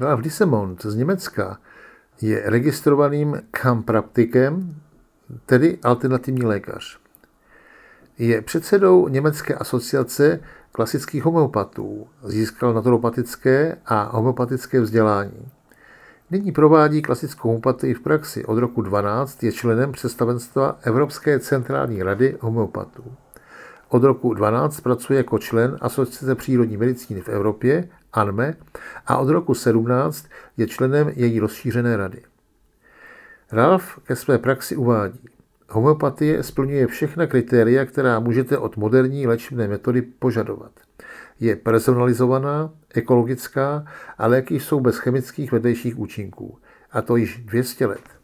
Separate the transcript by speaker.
Speaker 1: Ralf Dissemont z Německa je registrovaným kampraktikem, tedy alternativní lékař. Je předsedou Německé asociace klasických homeopatů. Získal naturopatické a homeopatické vzdělání. Nyní provádí klasickou homeopatii v praxi. Od roku 12 je členem představenstva Evropské centrální rady homeopatů. Od roku 12 pracuje jako člen Asociace přírodní medicíny v Evropě, ANME, a od roku 17 je členem její rozšířené rady. Ralf ke své praxi uvádí. Homeopatie splňuje všechna kritéria, která můžete od moderní léčebné metody požadovat. Je personalizovaná, ekologická a léky jsou bez chemických vedlejších účinků. A to již 200 let.